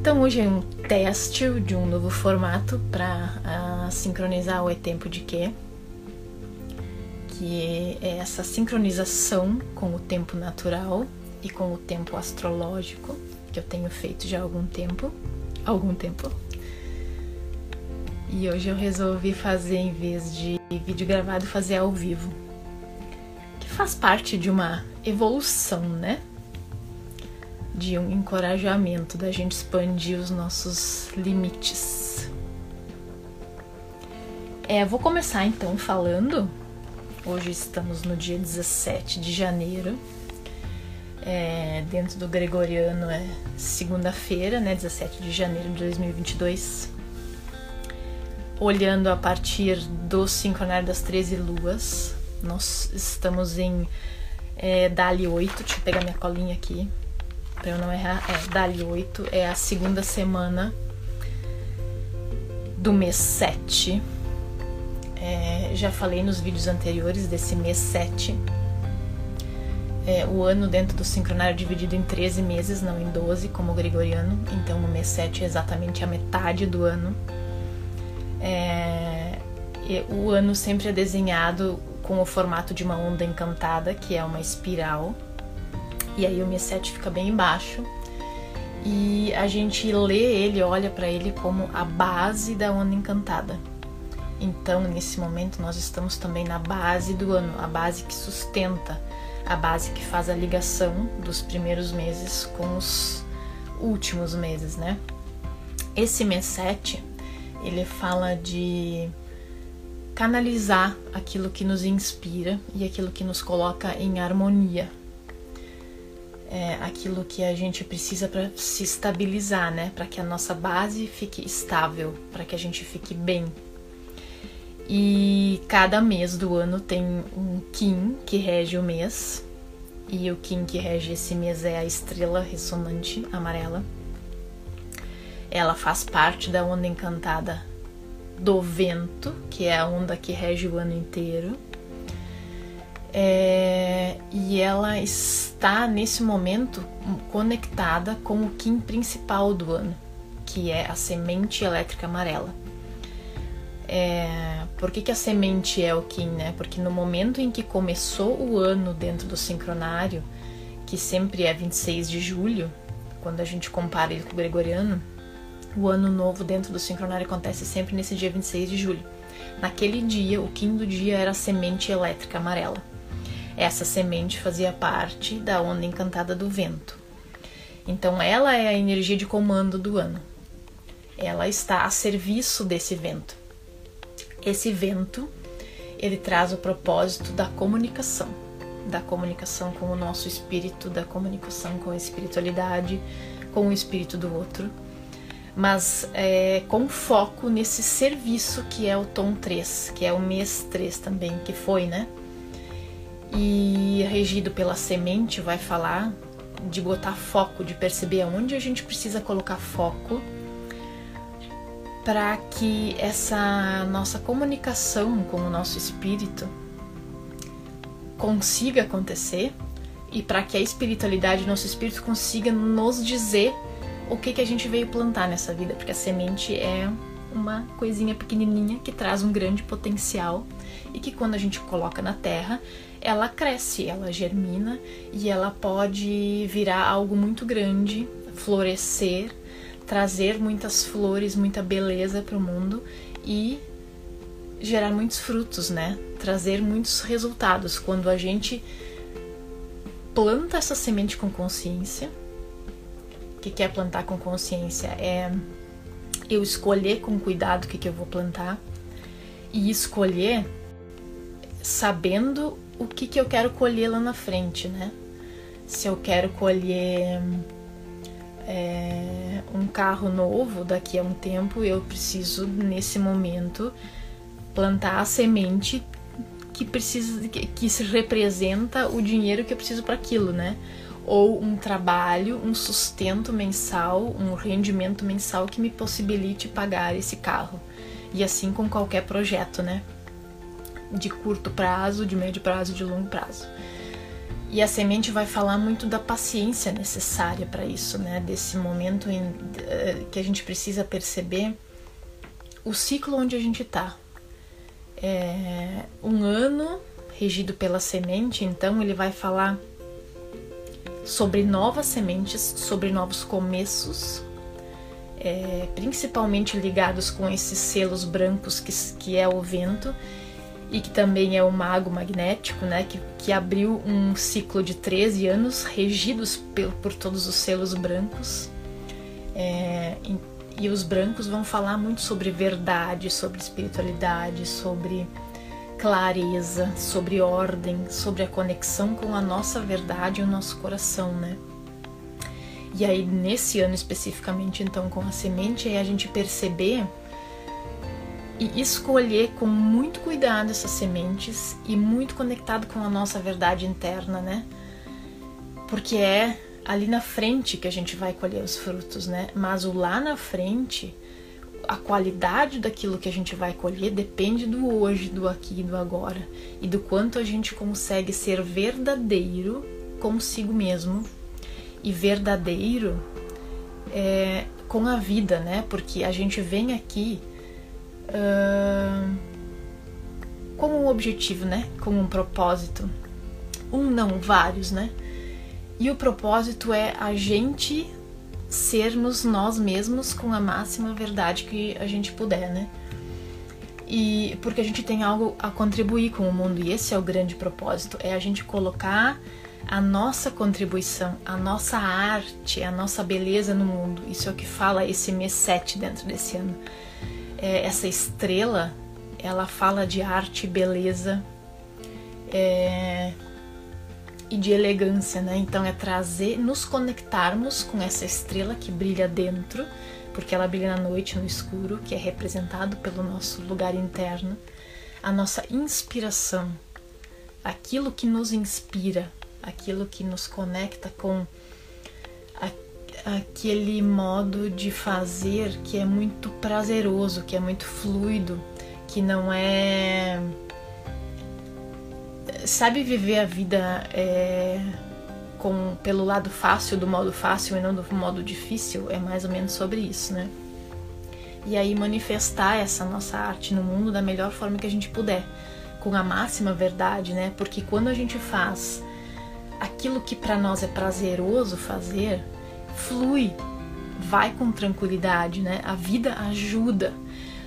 Então hoje é um teste de um novo formato para uh, sincronizar o É Tempo de Quê? Que é essa sincronização com o tempo natural e com o tempo astrológico que eu tenho feito já há algum tempo. Algum tempo. E hoje eu resolvi fazer, em vez de vídeo gravado, fazer ao vivo. Que faz parte de uma evolução, né? De um encorajamento, da gente expandir os nossos limites. É, vou começar então falando. Hoje estamos no dia 17 de janeiro. É, dentro do Gregoriano é segunda-feira, né? 17 de janeiro de 2022 olhando a partir do sincronário das 13 luas. Nós estamos em é, Dali 8. Deixa eu pegar minha colinha aqui para eu não errar. É, Dali 8 é a segunda semana do mês 7. É, já falei nos vídeos anteriores desse mês 7. É, o ano dentro do sincronário é dividido em 13 meses, não em 12, como o gregoriano. Então, o mês 7 é exatamente a metade do ano. É, o ano sempre é desenhado com o formato de uma onda encantada, que é uma espiral. E aí o Mi 7 fica bem embaixo. E a gente lê ele, olha para ele como a base da onda encantada. Então, nesse momento, nós estamos também na base do ano, a base que sustenta, a base que faz a ligação dos primeiros meses com os últimos meses, né? Esse mês 7 ele fala de canalizar aquilo que nos inspira e aquilo que nos coloca em harmonia. É aquilo que a gente precisa para se estabilizar, né? Para que a nossa base fique estável, para que a gente fique bem. E cada mês do ano tem um Kim que rege o mês. E o Kim que rege esse mês é a estrela ressonante amarela. Ela faz parte da onda encantada do vento, que é a onda que rege o ano inteiro. É, e ela está nesse momento conectada com o Kim principal do ano, que é a semente elétrica amarela. É, por que, que a semente é o Kim, né? Porque no momento em que começou o ano dentro do sincronário, que sempre é 26 de julho, quando a gente compara ele com o gregoriano, o ano novo dentro do sincronário acontece sempre nesse dia 26 de julho. Naquele dia, o quinto dia era a semente elétrica amarela. Essa semente fazia parte da onda encantada do vento. Então, ela é a energia de comando do ano. Ela está a serviço desse vento. Esse vento, ele traz o propósito da comunicação, da comunicação com o nosso espírito, da comunicação com a espiritualidade, com o espírito do outro mas é, com foco nesse serviço que é o tom 3, que é o mês 3 também, que foi, né? E regido pela semente, vai falar de botar foco, de perceber aonde a gente precisa colocar foco para que essa nossa comunicação com o nosso espírito consiga acontecer e para que a espiritualidade, nosso espírito consiga nos dizer o que, que a gente veio plantar nessa vida, porque a semente é uma coisinha pequenininha que traz um grande potencial e que quando a gente coloca na terra, ela cresce, ela germina e ela pode virar algo muito grande, florescer, trazer muitas flores, muita beleza para o mundo e gerar muitos frutos, né? Trazer muitos resultados quando a gente planta essa semente com consciência que quer plantar com consciência é eu escolher com cuidado o que, que eu vou plantar e escolher sabendo o que, que eu quero colher lá na frente, né? Se eu quero colher é, um carro novo daqui a um tempo, eu preciso nesse momento plantar a semente que precisa que, que se representa o dinheiro que eu preciso para aquilo, né? ou um trabalho, um sustento mensal, um rendimento mensal que me possibilite pagar esse carro. E assim com qualquer projeto, né? De curto prazo, de médio prazo, de longo prazo. E a semente vai falar muito da paciência necessária para isso, né? Desse momento em, uh, que a gente precisa perceber o ciclo onde a gente está. É um ano regido pela semente, então ele vai falar sobre novas sementes, sobre novos começos, é, principalmente ligados com esses selos brancos que, que é o vento e que também é o mago magnético, né, que, que abriu um ciclo de 13 anos regidos por, por todos os selos brancos. É, e, e os brancos vão falar muito sobre verdade, sobre espiritualidade, sobre clareza, sobre ordem, sobre a conexão com a nossa verdade e o nosso coração, né? E aí, nesse ano especificamente, então, com a semente, é a gente perceber e escolher com muito cuidado essas sementes e muito conectado com a nossa verdade interna, né? Porque é ali na frente que a gente vai colher os frutos, né? Mas o lá na frente, a qualidade daquilo que a gente vai colher depende do hoje, do aqui e do agora e do quanto a gente consegue ser verdadeiro consigo mesmo e verdadeiro é, com a vida, né? Porque a gente vem aqui uh, com um objetivo, né? Com um propósito. Um não, vários, né? E o propósito é a gente sermos nós mesmos com a máxima verdade que a gente puder, né? E porque a gente tem algo a contribuir com o mundo e esse é o grande propósito, é a gente colocar a nossa contribuição, a nossa arte, a nossa beleza no mundo. Isso é o que fala esse mês 7 dentro desse ano é, essa estrela, ela fala de arte, beleza é, e de elegância, né? Então é trazer, nos conectarmos com essa estrela que brilha dentro, porque ela brilha na noite, no escuro, que é representado pelo nosso lugar interno, a nossa inspiração, aquilo que nos inspira, aquilo que nos conecta com aquele modo de fazer que é muito prazeroso, que é muito fluido, que não é. Sabe viver a vida é, com, pelo lado fácil, do modo fácil e não do modo difícil? É mais ou menos sobre isso, né? E aí manifestar essa nossa arte no mundo da melhor forma que a gente puder, com a máxima verdade, né? Porque quando a gente faz aquilo que para nós é prazeroso fazer, flui, vai com tranquilidade, né? A vida ajuda.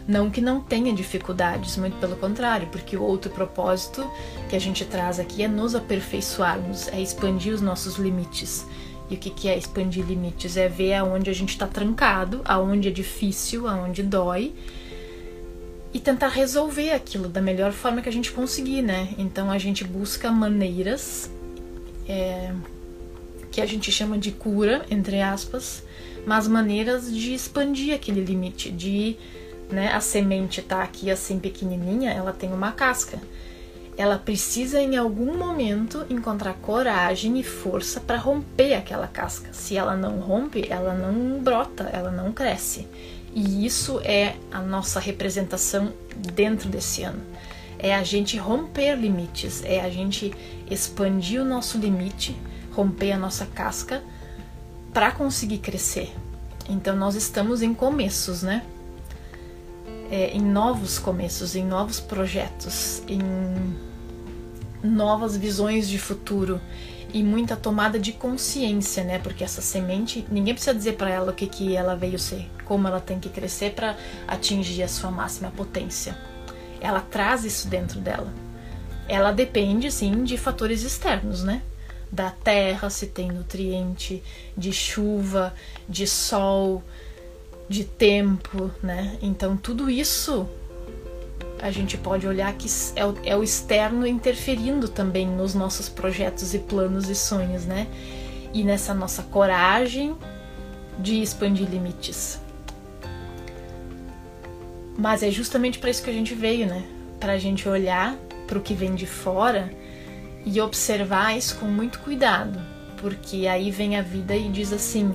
Não que não tenha dificuldades, muito pelo contrário, porque o outro propósito que a gente traz aqui é nos aperfeiçoarmos, é expandir os nossos limites. E o que, é expandir limites? É ver aonde a gente está trancado, aonde é difícil, aonde dói, e tentar resolver aquilo da melhor forma que a gente conseguir, né? Então a gente busca maneiras. É, que a gente chama de cura, entre aspas, mas maneiras de expandir aquele limite, de né, a semente tá aqui assim pequenininha, ela tem uma casca. Ela precisa em algum momento encontrar coragem e força para romper aquela casca. Se ela não rompe, ela não brota, ela não cresce. E isso é a nossa representação dentro desse ano. É a gente romper limites, é a gente expandir o nosso limite romper a nossa casca para conseguir crescer. Então nós estamos em começos, né? É, em novos começos, em novos projetos, em novas visões de futuro e muita tomada de consciência, né? Porque essa semente, ninguém precisa dizer para ela o que, que ela veio ser, como ela tem que crescer para atingir a sua máxima potência. Ela traz isso dentro dela. Ela depende, sim, de fatores externos, né? Da terra, se tem nutriente, de chuva, de sol, de tempo, né? Então tudo isso a gente pode olhar que é o, é o externo interferindo também nos nossos projetos e planos e sonhos, né? E nessa nossa coragem de expandir limites. Mas é justamente para isso que a gente veio, né? Para a gente olhar para o que vem de fora e observar isso com muito cuidado, porque aí vem a vida e diz assim: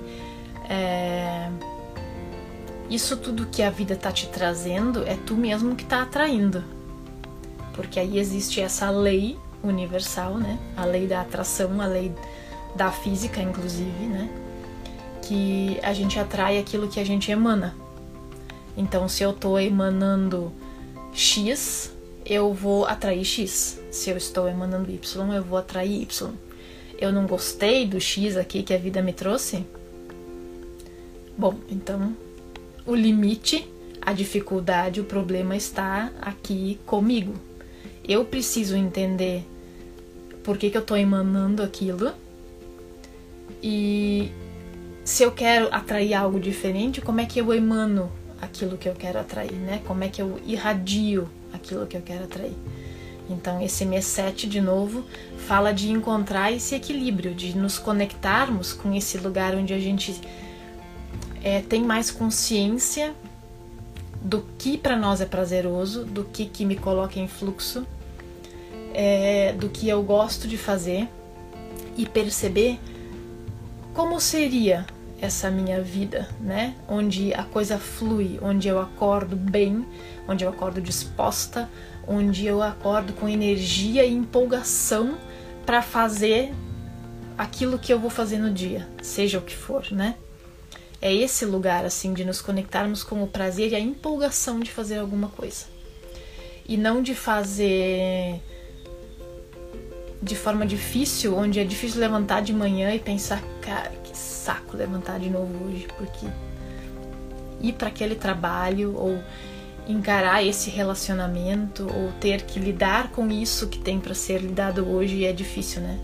é, isso tudo que a vida tá te trazendo é tu mesmo que tá atraindo, porque aí existe essa lei universal, né? A lei da atração, a lei da física, inclusive, né? Que a gente atrai aquilo que a gente emana. Então, se eu tô emanando X, eu vou atrair X. Se eu estou emanando Y, eu vou atrair Y. Eu não gostei do X aqui que a vida me trouxe? Bom, então o limite, a dificuldade, o problema está aqui comigo. Eu preciso entender por que, que eu estou emanando aquilo e se eu quero atrair algo diferente, como é que eu emano aquilo que eu quero atrair, né? Como é que eu irradio aquilo que eu quero atrair. Então, esse mês 7, de novo, fala de encontrar esse equilíbrio, de nos conectarmos com esse lugar onde a gente é, tem mais consciência do que para nós é prazeroso, do que, que me coloca em fluxo, é, do que eu gosto de fazer e perceber como seria essa minha vida, né? Onde a coisa flui, onde eu acordo bem, onde eu acordo disposta, onde eu acordo com energia e empolgação para fazer aquilo que eu vou fazer no dia, seja o que for, né? É esse lugar assim de nos conectarmos com o prazer e a empolgação de fazer alguma coisa. E não de fazer de forma difícil, onde é difícil levantar de manhã e pensar, saco levantar de novo hoje, porque ir para aquele trabalho ou encarar esse relacionamento ou ter que lidar com isso que tem para ser lidado hoje é difícil, né?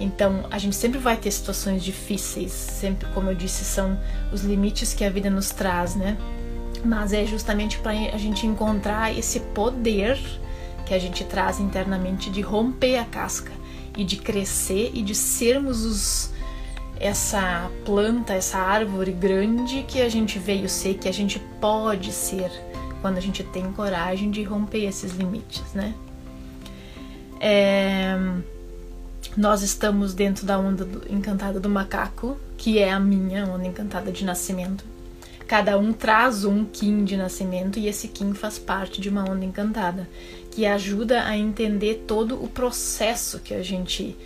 Então, a gente sempre vai ter situações difíceis, sempre, como eu disse, são os limites que a vida nos traz, né? Mas é justamente para a gente encontrar esse poder que a gente traz internamente de romper a casca e de crescer e de sermos os essa planta, essa árvore grande que a gente veio ser, que a gente pode ser quando a gente tem coragem de romper esses limites, né? É, nós estamos dentro da onda do, encantada do macaco, que é a minha onda encantada de nascimento. Cada um traz um Kim de nascimento e esse Kim faz parte de uma onda encantada, que ajuda a entender todo o processo que a gente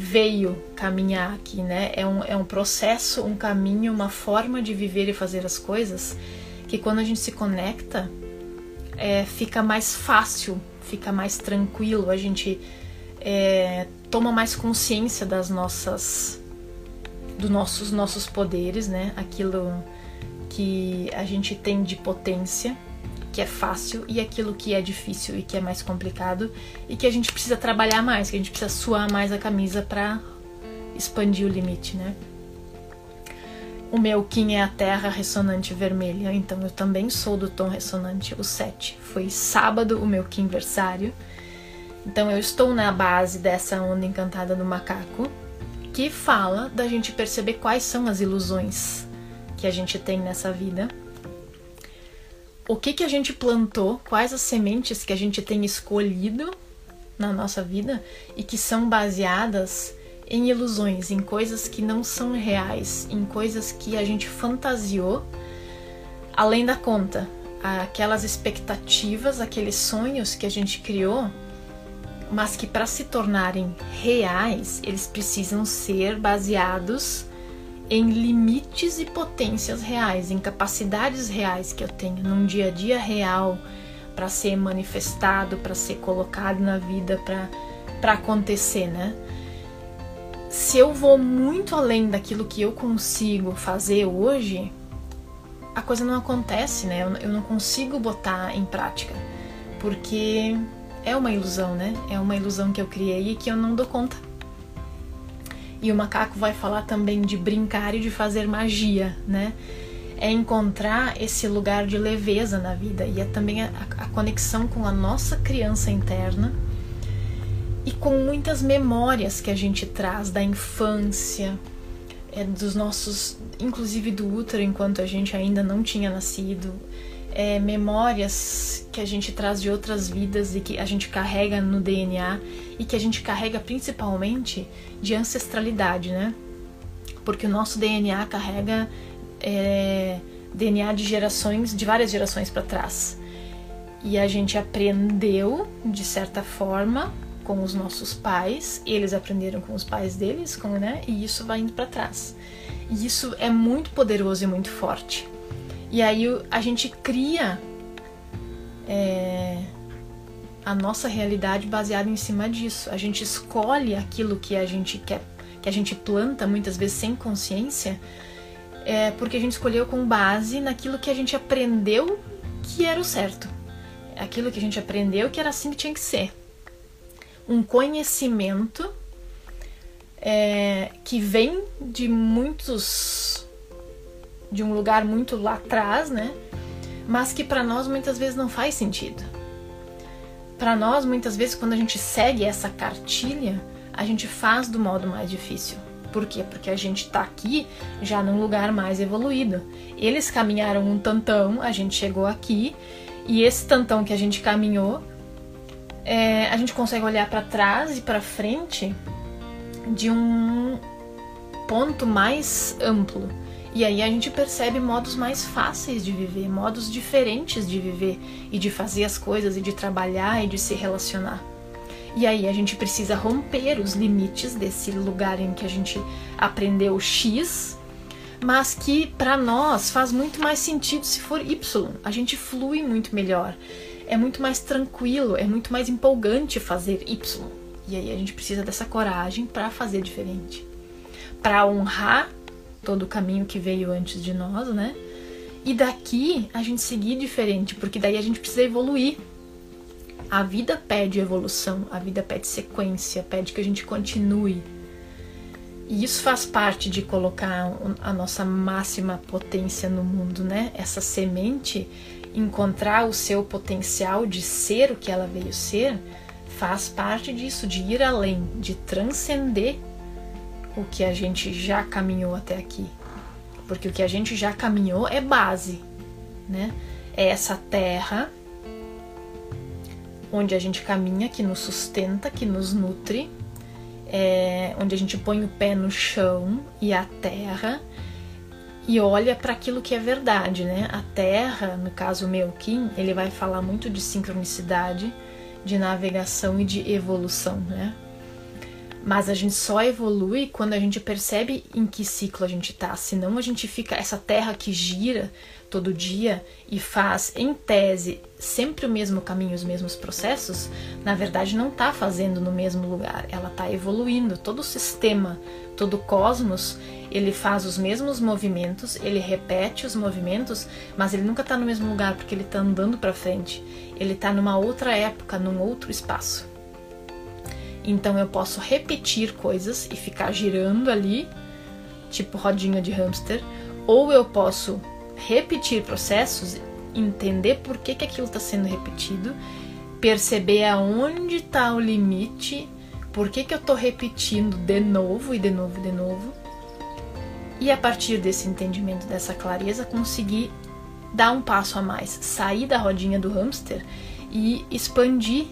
veio caminhar aqui, né? É um, é um processo, um caminho, uma forma de viver e fazer as coisas que quando a gente se conecta é, fica mais fácil, fica mais tranquilo, a gente é, toma mais consciência das nossas dos nossos nossos poderes, né? Aquilo que a gente tem de potência que é fácil e aquilo que é difícil e que é mais complicado e que a gente precisa trabalhar mais, que a gente precisa suar mais a camisa para expandir o limite, né? O meu Kim é a terra ressonante vermelha, então eu também sou do tom ressonante, o 7. Foi sábado o meu Kim versário. Então eu estou na base dessa onda encantada do macaco, que fala da gente perceber quais são as ilusões que a gente tem nessa vida o que, que a gente plantou, quais as sementes que a gente tem escolhido na nossa vida e que são baseadas em ilusões, em coisas que não são reais, em coisas que a gente fantasiou além da conta, aquelas expectativas, aqueles sonhos que a gente criou, mas que para se tornarem reais, eles precisam ser baseados em limites e potências reais, em capacidades reais que eu tenho num dia a dia real para ser manifestado, para ser colocado na vida, para acontecer, né? Se eu vou muito além daquilo que eu consigo fazer hoje, a coisa não acontece, né? Eu, não consigo botar em prática, porque é uma ilusão, né? É uma ilusão que eu criei e que eu não dou conta. E o macaco vai falar também de brincar e de fazer magia, né? É encontrar esse lugar de leveza na vida e é também a, a conexão com a nossa criança interna e com muitas memórias que a gente traz da infância, é, dos nossos, inclusive do útero enquanto a gente ainda não tinha nascido, é, memórias que a gente traz de outras vidas e que a gente carrega no DNA e que a gente carrega principalmente de ancestralidade, né? Porque o nosso DNA carrega é, DNA de gerações, de várias gerações para trás. E a gente aprendeu, de certa forma, com os nossos pais, eles aprenderam com os pais deles, com, né? E isso vai indo para trás. E isso é muito poderoso e muito forte. E aí a gente cria é, a nossa realidade baseada em cima disso. A gente escolhe aquilo que a gente quer, que a gente planta muitas vezes sem consciência, é, porque a gente escolheu com base naquilo que a gente aprendeu que era o certo. Aquilo que a gente aprendeu que era assim que tinha que ser. Um conhecimento é, que vem de muitos. De um lugar muito lá atrás, né? Mas que para nós muitas vezes não faz sentido. Para nós, muitas vezes, quando a gente segue essa cartilha, a gente faz do modo mais difícil. Por quê? Porque a gente está aqui já num lugar mais evoluído. Eles caminharam um tantão, a gente chegou aqui, e esse tantão que a gente caminhou, é, a gente consegue olhar para trás e para frente de um ponto mais amplo. E aí a gente percebe modos mais fáceis de viver, modos diferentes de viver e de fazer as coisas e de trabalhar e de se relacionar. E aí a gente precisa romper os limites desse lugar em que a gente aprendeu X, mas que para nós faz muito mais sentido se for Y. A gente flui muito melhor. É muito mais tranquilo, é muito mais empolgante fazer Y. E aí a gente precisa dessa coragem para fazer diferente. Para honrar todo o caminho que veio antes de nós, né? E daqui a gente seguir diferente, porque daí a gente precisa evoluir. A vida pede evolução, a vida pede sequência, pede que a gente continue. E isso faz parte de colocar a nossa máxima potência no mundo, né? Essa semente, encontrar o seu potencial de ser o que ela veio ser, faz parte disso, de ir além, de transcender o que a gente já caminhou até aqui. Porque o que a gente já caminhou é base, né? É essa terra onde a gente caminha, que nos sustenta, que nos nutre, é onde a gente põe o pé no chão e a terra e olha para aquilo que é verdade, né? A terra, no caso meu Kim, ele vai falar muito de sincronicidade, de navegação e de evolução, né? Mas a gente só evolui quando a gente percebe em que ciclo a gente tá. Senão a gente fica essa terra que gira todo dia e faz, em tese, sempre o mesmo caminho, os mesmos processos, na verdade não está fazendo no mesmo lugar. Ela está evoluindo. Todo o sistema, todo o cosmos, ele faz os mesmos movimentos, ele repete os movimentos, mas ele nunca está no mesmo lugar porque ele está andando para frente. Ele está numa outra época, num outro espaço. Então eu posso repetir coisas e ficar girando ali, tipo rodinha de hamster, ou eu posso repetir processos, entender por que, que aquilo está sendo repetido, perceber aonde está o limite, por que, que eu estou repetindo de novo e de novo e de novo, e a partir desse entendimento, dessa clareza, conseguir dar um passo a mais, sair da rodinha do hamster e expandir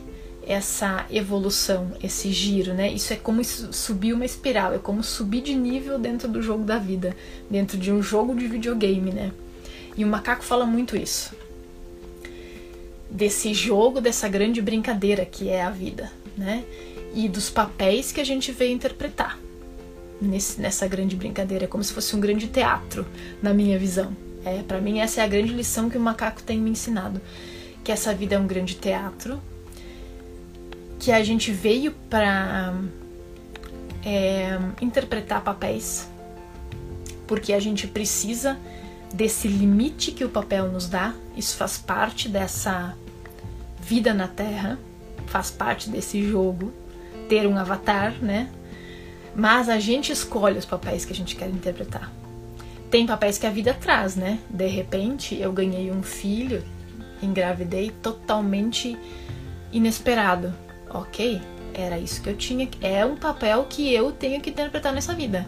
essa evolução, esse giro, né? Isso é como subir uma espiral, é como subir de nível dentro do jogo da vida, dentro de um jogo de videogame, né? E o macaco fala muito isso. Desse jogo, dessa grande brincadeira que é a vida, né? E dos papéis que a gente veio interpretar nesse, nessa grande brincadeira. É como se fosse um grande teatro, na minha visão. É, para mim, essa é a grande lição que o macaco tem me ensinado. Que essa vida é um grande teatro, que a gente veio para é, interpretar papéis, porque a gente precisa desse limite que o papel nos dá. Isso faz parte dessa vida na Terra, faz parte desse jogo, ter um avatar, né? Mas a gente escolhe os papéis que a gente quer interpretar. Tem papéis que a vida traz, né? De repente eu ganhei um filho, engravidei totalmente inesperado ok, era isso que eu tinha, é um papel que eu tenho que interpretar nessa vida.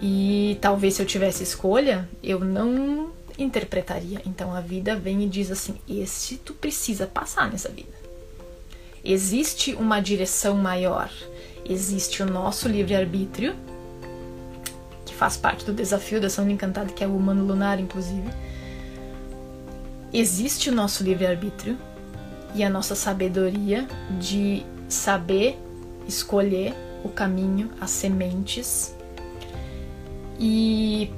E talvez se eu tivesse escolha, eu não interpretaria. Então a vida vem e diz assim: esse tu precisa passar nessa vida. Existe uma direção maior, existe o nosso livre-arbítrio, que faz parte do desafio da Sombra Encantada, que é o humano lunar, inclusive. Existe o nosso livre-arbítrio, e a nossa sabedoria de saber escolher o caminho, as sementes e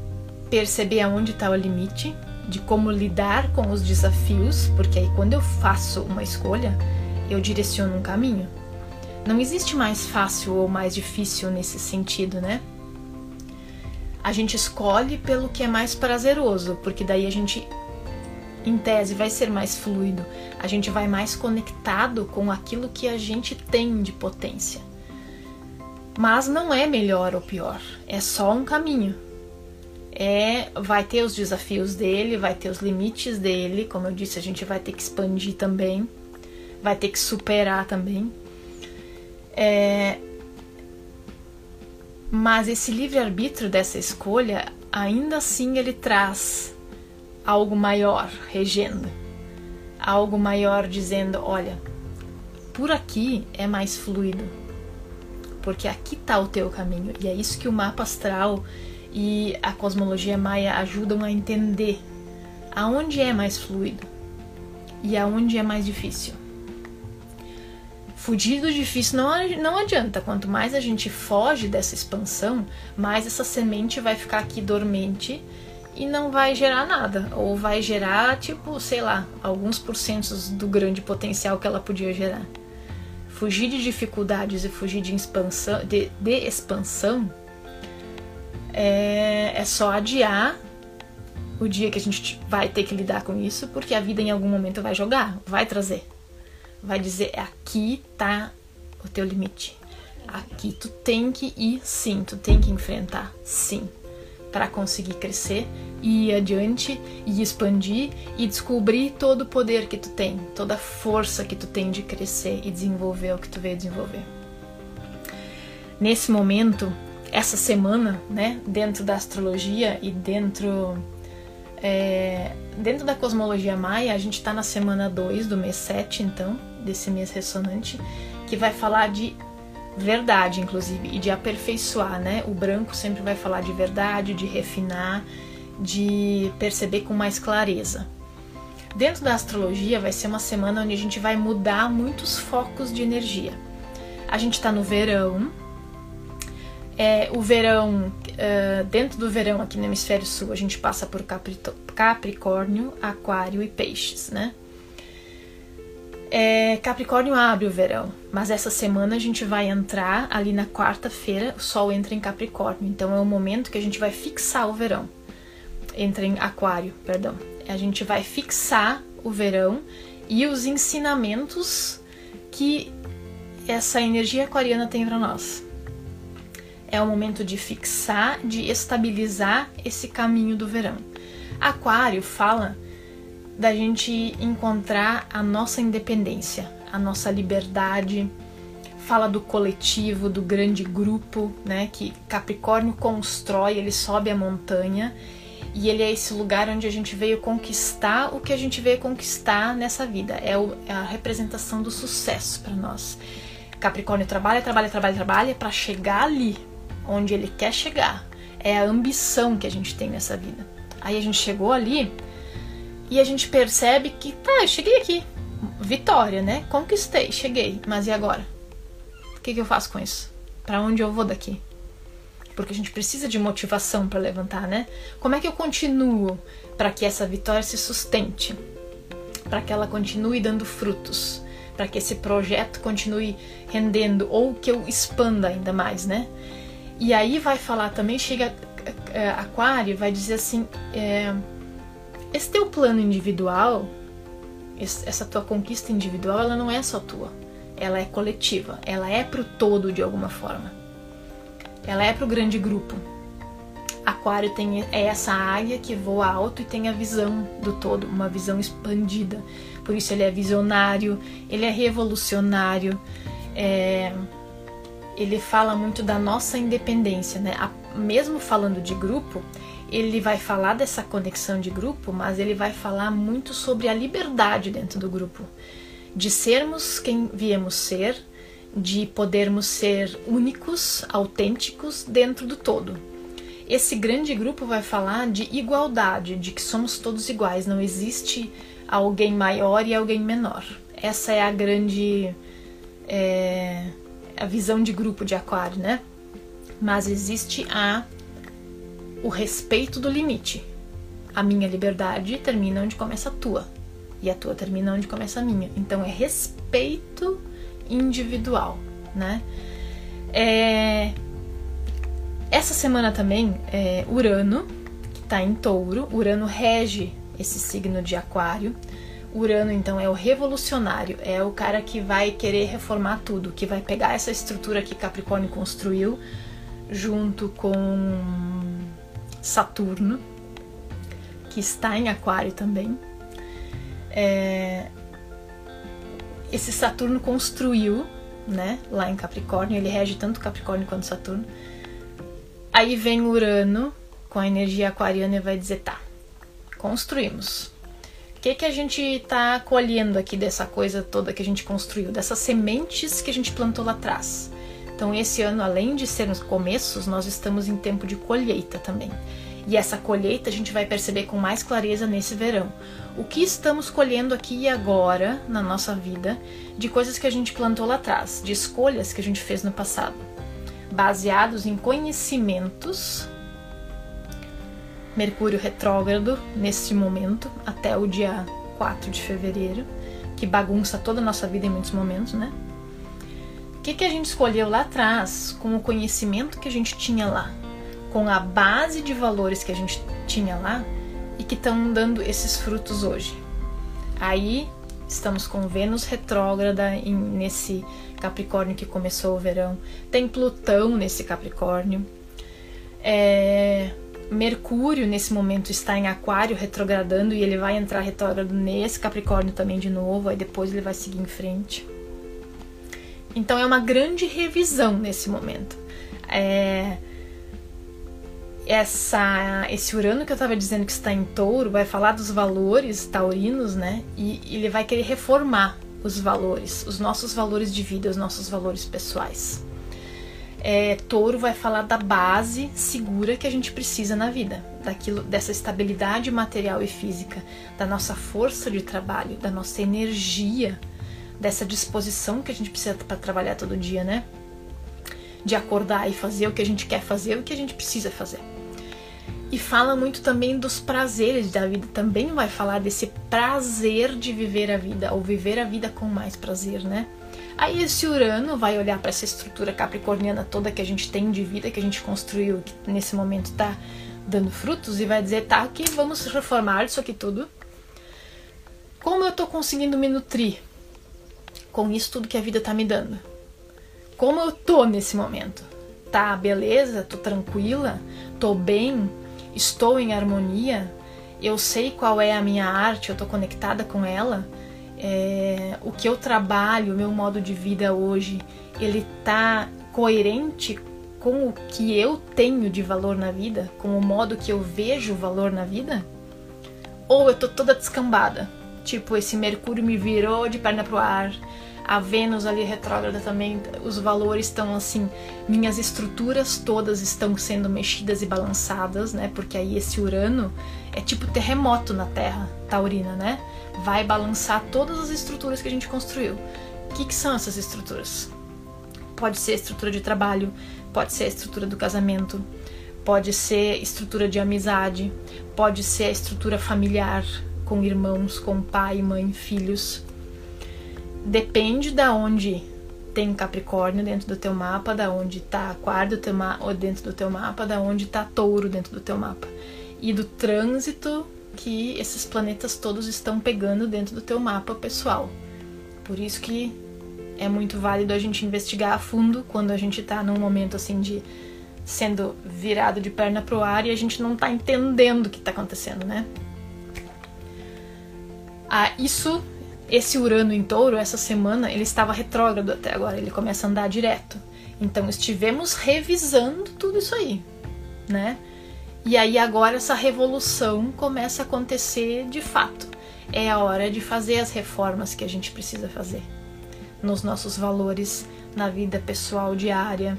perceber aonde está o limite, de como lidar com os desafios, porque aí quando eu faço uma escolha, eu direciono um caminho. Não existe mais fácil ou mais difícil nesse sentido, né? A gente escolhe pelo que é mais prazeroso, porque daí a gente, em tese, vai ser mais fluido, a gente vai mais conectado com aquilo que a gente tem de potência. Mas não é melhor ou pior, é só um caminho. É, vai ter os desafios dele, vai ter os limites dele, como eu disse, a gente vai ter que expandir também, vai ter que superar também. É, mas esse livre-arbítrio dessa escolha, ainda assim ele traz algo maior regendo, algo maior dizendo: olha, por aqui é mais fluido, porque aqui está o teu caminho. E é isso que o mapa astral e a cosmologia maia ajudam a entender aonde é mais fluido e aonde é mais difícil. Fugir do difícil não, não adianta. Quanto mais a gente foge dessa expansão, mais essa semente vai ficar aqui dormente e não vai gerar nada. Ou vai gerar, tipo, sei lá, alguns porcentos do grande potencial que ela podia gerar fugir de dificuldades e fugir de expansão, de, de expansão é, é só adiar o dia que a gente vai ter que lidar com isso, porque a vida em algum momento vai jogar, vai trazer. Vai dizer, aqui tá o teu limite. Aqui tu tem que ir sim, tu tem que enfrentar sim, para conseguir crescer e ir adiante e expandir e descobrir todo o poder que tu tem, toda a força que tu tem de crescer e desenvolver o que tu veio desenvolver. Nesse momento, essa semana, né, dentro da astrologia e dentro é, dentro da cosmologia maia, a gente está na semana 2 do mês 7, então, desse mês ressonante, que vai falar de verdade, inclusive, e de aperfeiçoar, né? O branco sempre vai falar de verdade, de refinar, de perceber com mais clareza. Dentro da astrologia, vai ser uma semana onde a gente vai mudar muitos focos de energia. A gente está no verão. É, o verão, uh, dentro do verão aqui no hemisfério sul, a gente passa por Capricórnio, Aquário e Peixes, né? É, Capricórnio abre o verão, mas essa semana a gente vai entrar ali na quarta-feira, o Sol entra em Capricórnio, então é o momento que a gente vai fixar o verão entra em aquário, perdão. A gente vai fixar o verão e os ensinamentos que essa energia aquariana tem para nós. É o momento de fixar, de estabilizar esse caminho do verão. Aquário fala da gente encontrar a nossa independência, a nossa liberdade, fala do coletivo, do grande grupo, né, que Capricórnio constrói, ele sobe a montanha e ele é esse lugar onde a gente veio conquistar o que a gente veio conquistar nessa vida. É, o, é a representação do sucesso para nós. Capricórnio trabalha, trabalha, trabalha, trabalha para chegar ali onde ele quer chegar. É a ambição que a gente tem nessa vida. Aí a gente chegou ali e a gente percebe que, tá, eu cheguei aqui. Vitória, né? Conquistei, cheguei. Mas e agora? O que, que eu faço com isso? Para onde eu vou daqui? porque a gente precisa de motivação para levantar, né? Como é que eu continuo para que essa vitória se sustente? Para que ela continue dando frutos? Para que esse projeto continue rendendo ou que eu expanda ainda mais, né? E aí vai falar também, chega é, Aquário, vai dizer assim: é, esse teu plano individual, essa tua conquista individual, ela não é só tua, ela é coletiva, ela é pro todo de alguma forma. Ela é para o grande grupo. Aquário tem é essa águia que voa alto e tem a visão do todo, uma visão expandida. Por isso ele é visionário, ele é revolucionário. É, ele fala muito da nossa independência, né? A, mesmo falando de grupo, ele vai falar dessa conexão de grupo, mas ele vai falar muito sobre a liberdade dentro do grupo, de sermos quem viemos ser, de podermos ser únicos, autênticos dentro do todo. Esse grande grupo vai falar de igualdade, de que somos todos iguais, não existe alguém maior e alguém menor. Essa é a grande é, a visão de grupo de aquário, né? Mas existe a o respeito do limite. A minha liberdade termina onde começa a tua e a tua termina onde começa a minha. Então é respeito individual, né? É... Essa semana também é Urano, que está em Touro. Urano rege esse signo de Aquário. Urano, então, é o revolucionário, é o cara que vai querer reformar tudo, que vai pegar essa estrutura que Capricórnio construiu, junto com Saturno, que está em Aquário também. É... Esse Saturno construiu, né, lá em Capricórnio, ele rege tanto Capricórnio quanto Saturno. Aí vem Urano com a energia aquariana e vai dizer: tá, construímos o que, que a gente está colhendo aqui dessa coisa toda que a gente construiu, dessas sementes que a gente plantou lá atrás? Então, esse ano, além de sermos começos, nós estamos em tempo de colheita também. E essa colheita a gente vai perceber com mais clareza nesse verão. O que estamos colhendo aqui e agora na nossa vida de coisas que a gente plantou lá atrás, de escolhas que a gente fez no passado, baseados em conhecimentos Mercúrio retrógrado nesse momento, até o dia 4 de fevereiro, que bagunça toda a nossa vida em muitos momentos, né? O que, que a gente escolheu lá atrás, com o conhecimento que a gente tinha lá, com a base de valores que a gente tinha lá e que estão dando esses frutos hoje. Aí estamos com Vênus retrógrada em, nesse Capricórnio que começou o verão, tem Plutão nesse Capricórnio. É, Mercúrio nesse momento está em Aquário retrogradando e ele vai entrar retrógrado nesse Capricórnio também de novo, aí depois ele vai seguir em frente. Então é uma grande revisão nesse momento. É, essa, esse Urano que eu estava dizendo que está em Touro vai falar dos valores taurinos, né? E ele vai querer reformar os valores, os nossos valores de vida, os nossos valores pessoais é, touro vai falar da base segura que a gente precisa na vida, daquilo, dessa estabilidade material e física, da nossa força de trabalho, da nossa energia, dessa disposição que a gente precisa para trabalhar todo dia, né? De acordar e fazer o que a gente quer fazer, o que a gente precisa fazer. E fala muito também dos prazeres da vida, também vai falar desse prazer de viver a vida, ou viver a vida com mais prazer, né? Aí esse Urano vai olhar para essa estrutura capricorniana toda que a gente tem de vida, que a gente construiu, que nesse momento está dando frutos, e vai dizer: tá, aqui vamos reformar isso aqui tudo. Como eu estou conseguindo me nutrir com isso tudo que a vida está me dando? Como eu tô nesse momento? Tá, beleza? Tô tranquila? Tô bem? Estou em harmonia? Eu sei qual é a minha arte, eu tô conectada com ela? é, o que eu trabalho, o meu modo de vida hoje, ele tá coerente com o que eu tenho de valor na vida, com o modo que eu vejo o valor na vida? Ou eu tô toda descambada? Tipo, esse Mercúrio me virou de perna pro ar, a Vênus ali retrógrada também, os valores estão assim, minhas estruturas todas estão sendo mexidas e balançadas, né? Porque aí esse Urano é tipo terremoto na Terra taurina, né? vai balançar todas as estruturas que a gente construiu. O que, que são essas estruturas? Pode ser a estrutura de trabalho, pode ser a estrutura do casamento, pode ser estrutura de amizade, pode ser a estrutura familiar, com irmãos, com pai, mãe, filhos. Depende da onde tem Capricórnio dentro do teu mapa, da onde está Aquário dentro do teu mapa, da onde está Touro dentro do teu mapa. E do trânsito que esses planetas todos estão pegando dentro do teu mapa pessoal. Por isso que é muito válido a gente investigar a fundo quando a gente está num momento assim de sendo virado de perna pro ar e a gente não está entendendo o que está acontecendo, né? Ah, isso, esse Urano em Touro, essa semana, ele estava retrógrado até agora, ele começa a andar direto. Então estivemos revisando tudo isso aí, né? E aí agora essa revolução começa a acontecer de fato. É a hora de fazer as reformas que a gente precisa fazer nos nossos valores, na vida pessoal diária,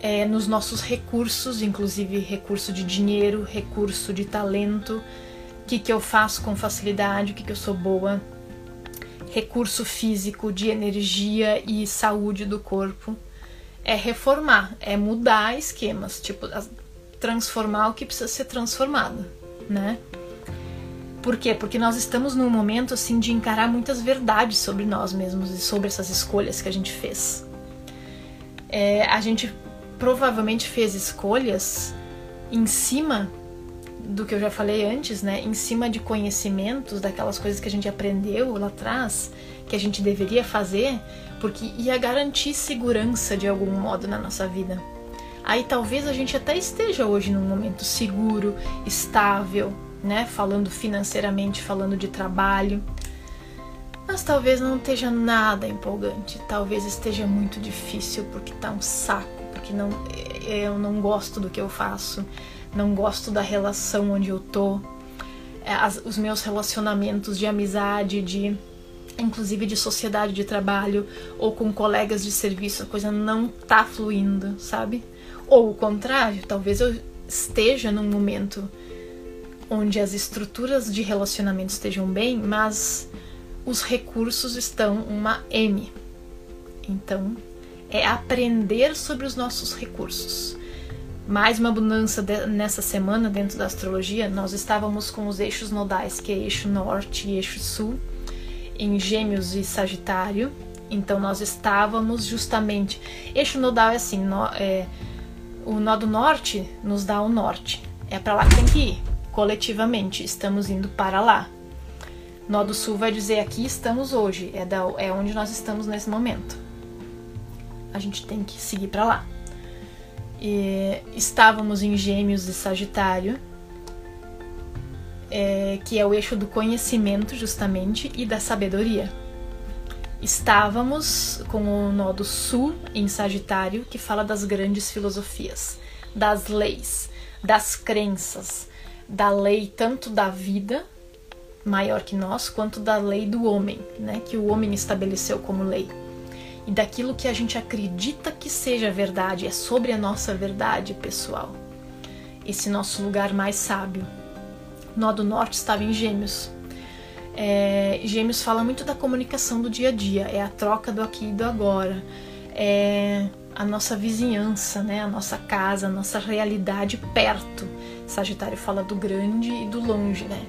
é, nos nossos recursos, inclusive recurso de dinheiro, recurso de talento, que, que eu faço com facilidade, o que, que eu sou boa. recurso físico, de energia e saúde do corpo. É reformar, é mudar esquemas, tipo, transformar o que precisa ser transformado, né? Por quê? Porque nós estamos num momento assim de encarar muitas verdades sobre nós mesmos e sobre essas escolhas que a gente fez. É, a gente provavelmente fez escolhas em cima do que eu já falei antes, né? Em cima de conhecimentos, daquelas coisas que a gente aprendeu lá atrás, que a gente deveria fazer, porque ia garantir segurança de algum modo na nossa vida. Aí talvez a gente até esteja hoje num momento seguro, estável, né? Falando financeiramente, falando de trabalho. Mas talvez não esteja nada empolgante, talvez esteja muito difícil porque tá um saco, porque não eu não gosto do que eu faço, não gosto da relação onde eu tô, é, as, os meus relacionamentos de amizade, de inclusive de sociedade de trabalho ou com colegas de serviço, a coisa não tá fluindo, sabe? Ou o contrário, talvez eu esteja num momento onde as estruturas de relacionamento estejam bem, mas os recursos estão uma M. Então, é aprender sobre os nossos recursos. Mais uma abundância de, nessa semana dentro da astrologia, nós estávamos com os eixos nodais, que é eixo norte e eixo sul, em Gêmeos e Sagitário. Então nós estávamos justamente. Eixo nodal é assim, no, é, o nó do norte nos dá o norte. É para lá que tem que ir. Coletivamente, estamos indo para lá. Nó do sul vai dizer aqui estamos hoje, é, da, é onde nós estamos nesse momento. A gente tem que seguir para lá. E estávamos em Gêmeos e Sagitário, é, que é o eixo do conhecimento, justamente, e da sabedoria. Estávamos com o nó do Sul em Sagitário, que fala das grandes filosofias, das leis, das crenças, da lei tanto da vida, maior que nós, quanto da lei do homem, né, que o homem estabeleceu como lei e daquilo que a gente acredita que seja verdade, é sobre a nossa verdade pessoal. Esse nosso lugar mais sábio. Nó do Norte estava em Gêmeos. É, Gêmeos fala muito da comunicação do dia a dia, é a troca do aqui e do agora, é a nossa vizinhança, né? a nossa casa, a nossa realidade perto. Sagitário fala do grande e do longe, né?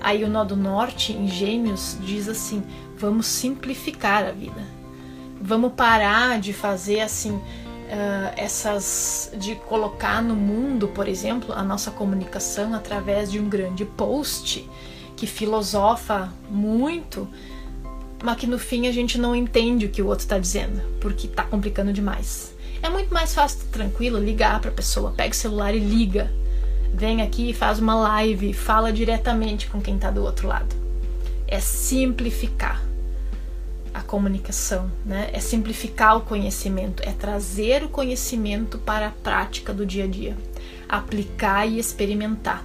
Aí o nó do norte, em Gêmeos, diz assim: vamos simplificar a vida vamos parar de fazer assim uh, essas de colocar no mundo, por exemplo, a nossa comunicação através de um grande post que filosofa muito, mas que no fim a gente não entende o que o outro está dizendo, porque está complicando demais. É muito mais fácil, tranquilo, ligar para a pessoa, pega o celular e liga. Vem aqui, faz uma live, fala diretamente com quem está do outro lado. É simplificar comunicação, né? É simplificar o conhecimento, é trazer o conhecimento para a prática do dia a dia, aplicar e experimentar.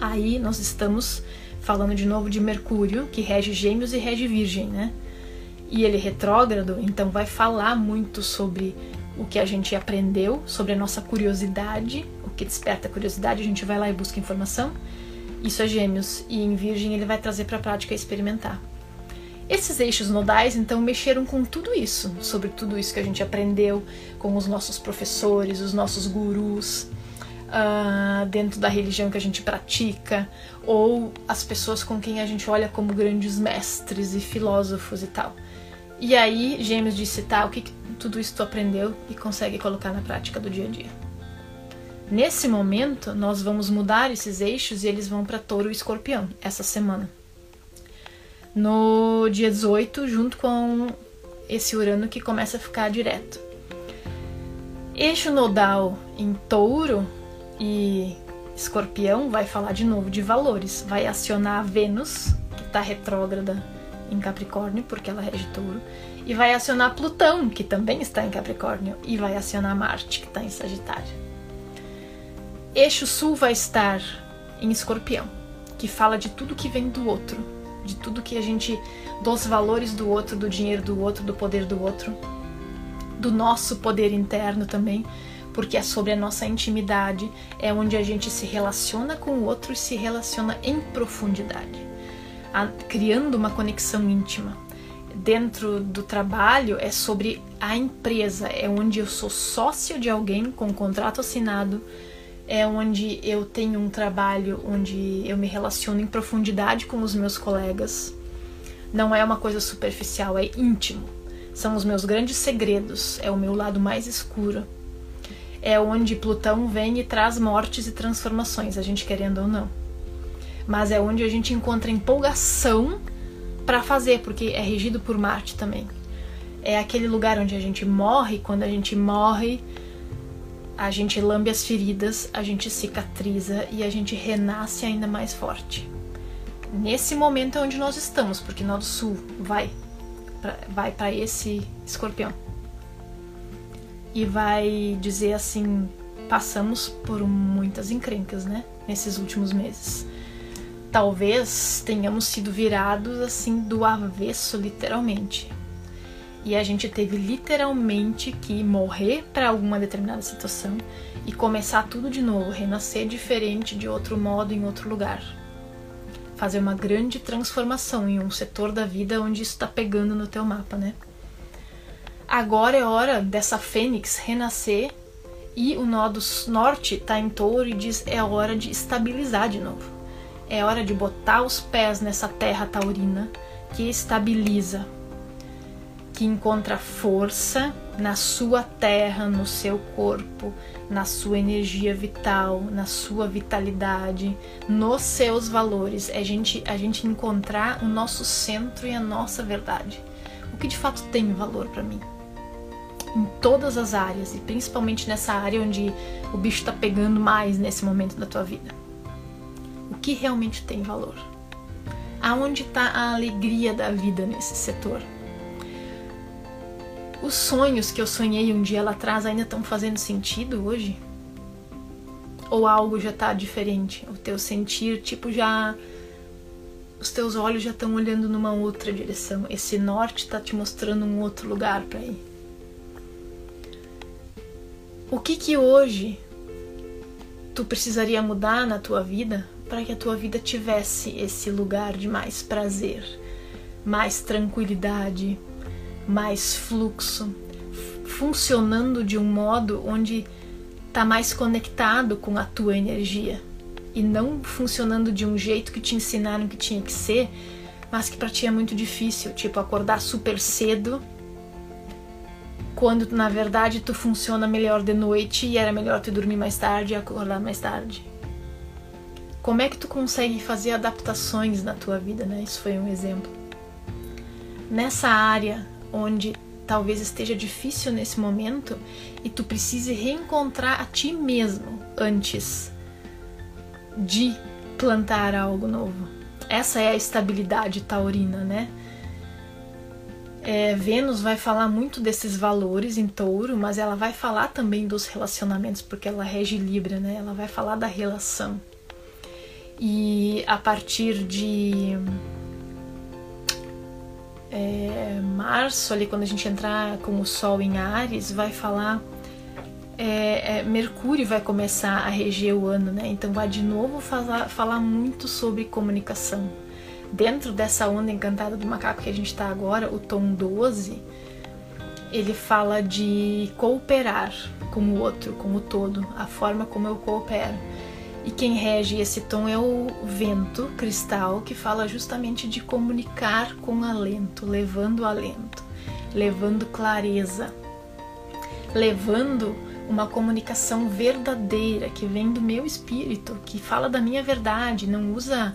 Aí nós estamos falando de novo de Mercúrio, que rege Gêmeos e rege Virgem, né? E ele é retrógrado, então vai falar muito sobre o que a gente aprendeu, sobre a nossa curiosidade, o que desperta a curiosidade, a gente vai lá e busca informação. Isso é Gêmeos, e em Virgem ele vai trazer para a prática experimentar. Esses eixos nodais, então, mexeram com tudo isso, sobre tudo isso que a gente aprendeu com os nossos professores, os nossos gurus, uh, dentro da religião que a gente pratica, ou as pessoas com quem a gente olha como grandes mestres e filósofos e tal. E aí, Gêmeos disse, tá, o que, que tudo isso tu aprendeu e consegue colocar na prática do dia a dia? Nesse momento, nós vamos mudar esses eixos e eles vão para Touro e Escorpião essa semana no dia 18, junto com esse Urano que começa a ficar direto. Eixo nodal em Touro e Escorpião vai falar de novo de valores, vai acionar a Vênus, que está retrógrada em Capricórnio, porque ela rege Touro, e vai acionar Plutão, que também está em Capricórnio, e vai acionar Marte, que está em Sagitário. Eixo Sul vai estar em Escorpião, que fala de tudo que vem do outro, de tudo que a gente. dos valores do outro, do dinheiro do outro, do poder do outro, do nosso poder interno também, porque é sobre a nossa intimidade, é onde a gente se relaciona com o outro e se relaciona em profundidade, a, criando uma conexão íntima. dentro do trabalho é sobre a empresa, é onde eu sou sócio de alguém com contrato assinado, é onde eu tenho um trabalho onde eu me relaciono em profundidade com os meus colegas. Não é uma coisa superficial, é íntimo. São os meus grandes segredos, é o meu lado mais escuro. É onde Plutão vem e traz mortes e transformações, a gente querendo ou não. Mas é onde a gente encontra empolgação para fazer, porque é regido por Marte também. É aquele lugar onde a gente morre, quando a gente morre, a gente lambe as feridas, a gente cicatriza e a gente renasce ainda mais forte. Nesse momento é onde nós estamos, porque nó do sul vai pra, vai para esse escorpião. E vai dizer assim, passamos por muitas encrencas, né, nesses últimos meses talvez tenhamos sido virados assim do avesso, literalmente. E a gente teve literalmente que morrer para alguma determinada situação e começar tudo de novo, renascer diferente de outro modo em outro lugar. Fazer uma grande transformação em um setor da vida onde isso está pegando no teu mapa, né? Agora é hora dessa fênix renascer e o nó do norte está em touro e diz é hora de estabilizar de novo. É hora de botar os pés nessa terra taurina que estabiliza, que encontra força na sua terra, no seu corpo, na sua energia vital, na sua vitalidade, nos seus valores. É a gente, a gente encontrar o nosso centro e a nossa verdade. O que de fato tem valor para mim? Em todas as áreas, e principalmente nessa área onde o bicho está pegando mais nesse momento da tua vida o que realmente tem valor. Aonde está a alegria da vida nesse setor? Os sonhos que eu sonhei um dia lá atrás ainda estão fazendo sentido hoje? Ou algo já está diferente? O teu sentir, tipo, já. Os teus olhos já estão olhando numa outra direção. Esse norte está te mostrando um outro lugar para ir. O que que hoje tu precisaria mudar na tua vida para que a tua vida tivesse esse lugar de mais prazer, mais tranquilidade, mais fluxo, funcionando de um modo onde está mais conectado com a tua energia e não funcionando de um jeito que te ensinaram que tinha que ser, mas que para ti é muito difícil, tipo acordar super cedo, quando na verdade tu funciona melhor de noite e era melhor tu dormir mais tarde e acordar mais tarde. Como é que tu consegue fazer adaptações na tua vida, né? Isso foi um exemplo. Nessa área onde talvez esteja difícil nesse momento e tu precise reencontrar a ti mesmo antes de plantar algo novo. Essa é a estabilidade taurina, né? É, Vênus vai falar muito desses valores em touro, mas ela vai falar também dos relacionamentos, porque ela rege Libra, né? Ela vai falar da relação. E a partir de é, março, ali quando a gente entrar com o Sol em Ares, vai falar. É, é, Mercúrio vai começar a reger o ano, né? Então vai de novo falar, falar muito sobre comunicação. Dentro dessa onda encantada do macaco que a gente está agora, o tom 12, ele fala de cooperar com o outro, com o todo, a forma como eu coopero. E quem rege esse tom é o vento cristal, que fala justamente de comunicar com alento, levando alento, levando clareza, levando uma comunicação verdadeira que vem do meu espírito, que fala da minha verdade, não usa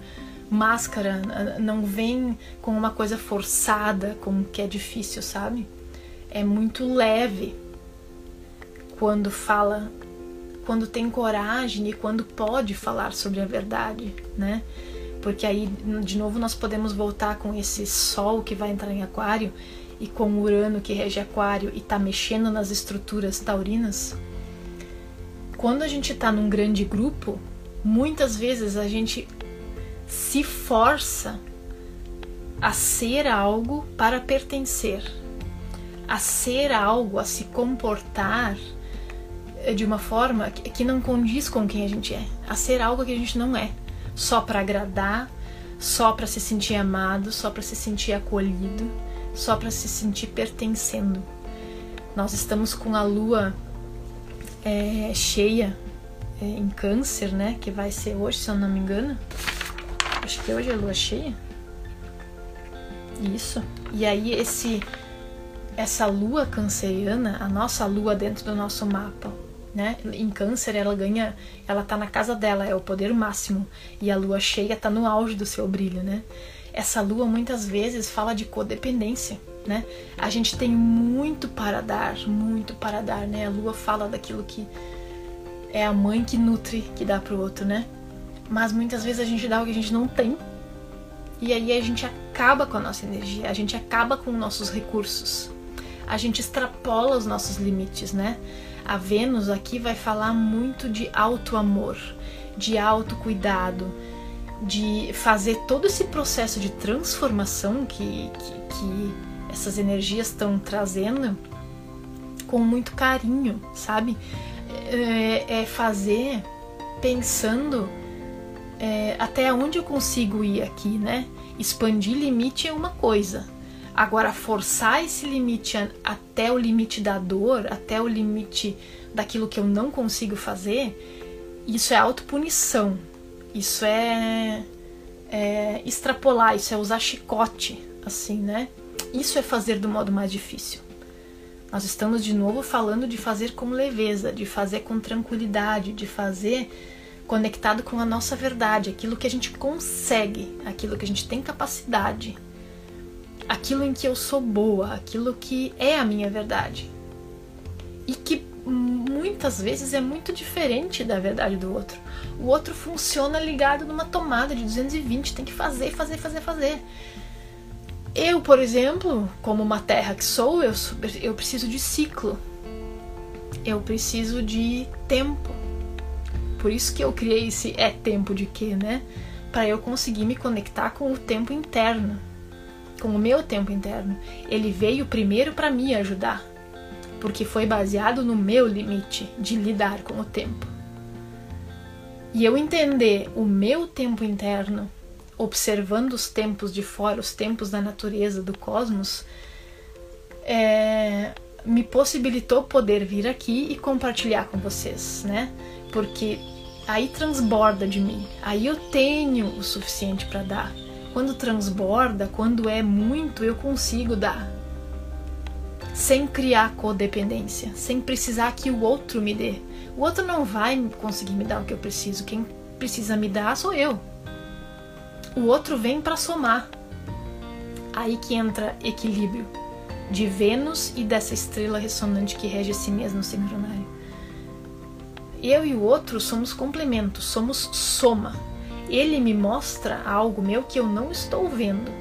máscara, não vem com uma coisa forçada, como que é difícil, sabe? É muito leve quando fala quando tem coragem e quando pode falar sobre a verdade, né? Porque aí, de novo, nós podemos voltar com esse Sol que vai entrar em Aquário e com o Urano que rege Aquário e tá mexendo nas estruturas taurinas. Quando a gente tá num grande grupo, muitas vezes a gente se força a ser algo para pertencer, a ser algo, a se comportar de uma forma que não condiz com quem a gente é, a ser algo que a gente não é, só para agradar, só para se sentir amado, só para se sentir acolhido, só para se sentir pertencendo. Nós estamos com a lua é, cheia é, em câncer, né? Que vai ser hoje, se eu não me engano. Acho que hoje é lua cheia. Isso. E aí esse essa lua canceriana, a nossa lua dentro do nosso mapa, né? Em câncer ela ganha, ela tá na casa dela, é o poder máximo, e a lua cheia tá no auge do seu brilho, né? Essa lua muitas vezes fala de codependência, né? A gente tem muito para dar, muito para dar, né? A lua fala daquilo que é a mãe que nutre, que dá pro outro, né? Mas muitas vezes a gente dá o que a gente não tem. E aí a gente acaba com a nossa energia, a gente acaba com nossos recursos. A gente extrapola os nossos limites, né? A Vênus aqui vai falar muito de alto amor, de autocuidado, de fazer todo esse processo de transformação que, que, que essas energias estão trazendo com muito carinho, sabe? É, é fazer pensando é, até onde eu consigo ir aqui, né? Expandir limite é uma coisa, Agora, forçar esse limite até o limite da dor, até o limite daquilo que eu não consigo fazer, isso é autopunição. Isso é, é extrapolar, isso é usar chicote, assim, né? Isso é fazer do modo mais difícil. Nós estamos de novo falando de fazer com leveza, de fazer com tranquilidade, de fazer conectado com a nossa verdade, aquilo que a gente consegue, aquilo que a gente tem capacidade aquilo em que eu sou boa, aquilo que é a minha verdade. E que muitas vezes é muito diferente da verdade do outro. O outro funciona ligado numa tomada de 220, tem que fazer, fazer, fazer, fazer. Eu, por exemplo, como uma terra que sou, eu, eu preciso de ciclo. Eu preciso de tempo. Por isso que eu criei esse é tempo de quê, né? Para eu conseguir me conectar com o tempo interno com o meu tempo interno. Ele veio primeiro para me ajudar, porque foi baseado no meu limite de lidar com o tempo. E eu entender o meu tempo interno, observando os tempos de fora, os tempos da natureza, do cosmos, é, me possibilitou poder vir aqui e compartilhar com vocês, né? Porque aí transborda de mim, aí eu tenho o suficiente para dar quando transborda, quando é muito, eu consigo dar. Sem criar codependência, sem precisar que o outro me dê. O outro não vai conseguir me dar o que eu preciso. Quem precisa me dar sou eu. O outro vem para somar. Aí que entra equilíbrio de Vênus e dessa estrela ressonante que rege esse mesmo sincronário. Eu e o outro somos complementos, somos soma ele me mostra algo meu que eu não estou vendo,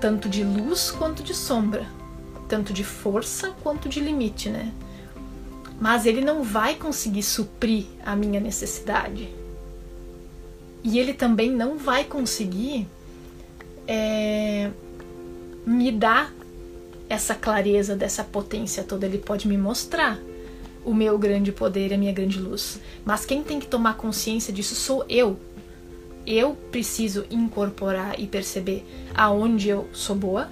tanto de luz quanto de sombra, tanto de força quanto de limite, né? Mas ele não vai conseguir suprir a minha necessidade. E ele também não vai conseguir é, me dar essa clareza dessa potência toda. Ele pode me mostrar o meu grande poder a minha grande luz. Mas quem tem que tomar consciência disso sou eu eu preciso incorporar e perceber aonde eu sou boa,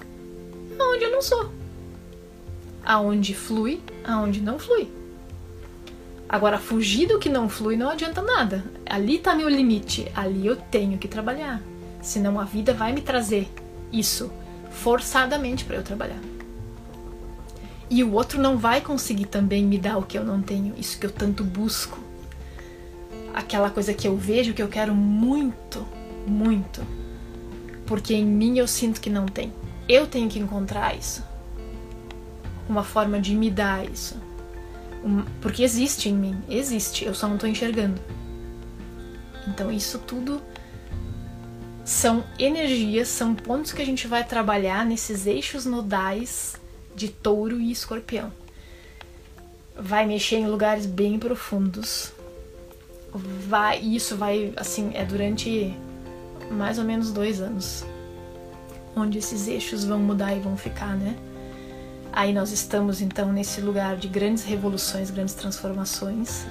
aonde eu não sou. Aonde flui, aonde não flui. Agora, fugir do que não flui não adianta nada. Ali está meu limite, ali eu tenho que trabalhar. Senão a vida vai me trazer isso forçadamente para eu trabalhar. E o outro não vai conseguir também me dar o que eu não tenho, isso que eu tanto busco aquela coisa que eu vejo que eu quero muito, muito. Porque em mim eu sinto que não tem. Eu tenho que encontrar isso. Uma forma de me dar isso. Porque existe em mim, existe, eu só não estou enxergando. Então isso tudo são energias, são pontos que a gente vai trabalhar nesses eixos nodais de touro e escorpião. Vai mexer em lugares bem profundos, vai isso vai assim é durante mais ou menos dois anos onde esses eixos vão mudar e vão ficar né aí nós estamos então nesse lugar de grandes revoluções grandes transformações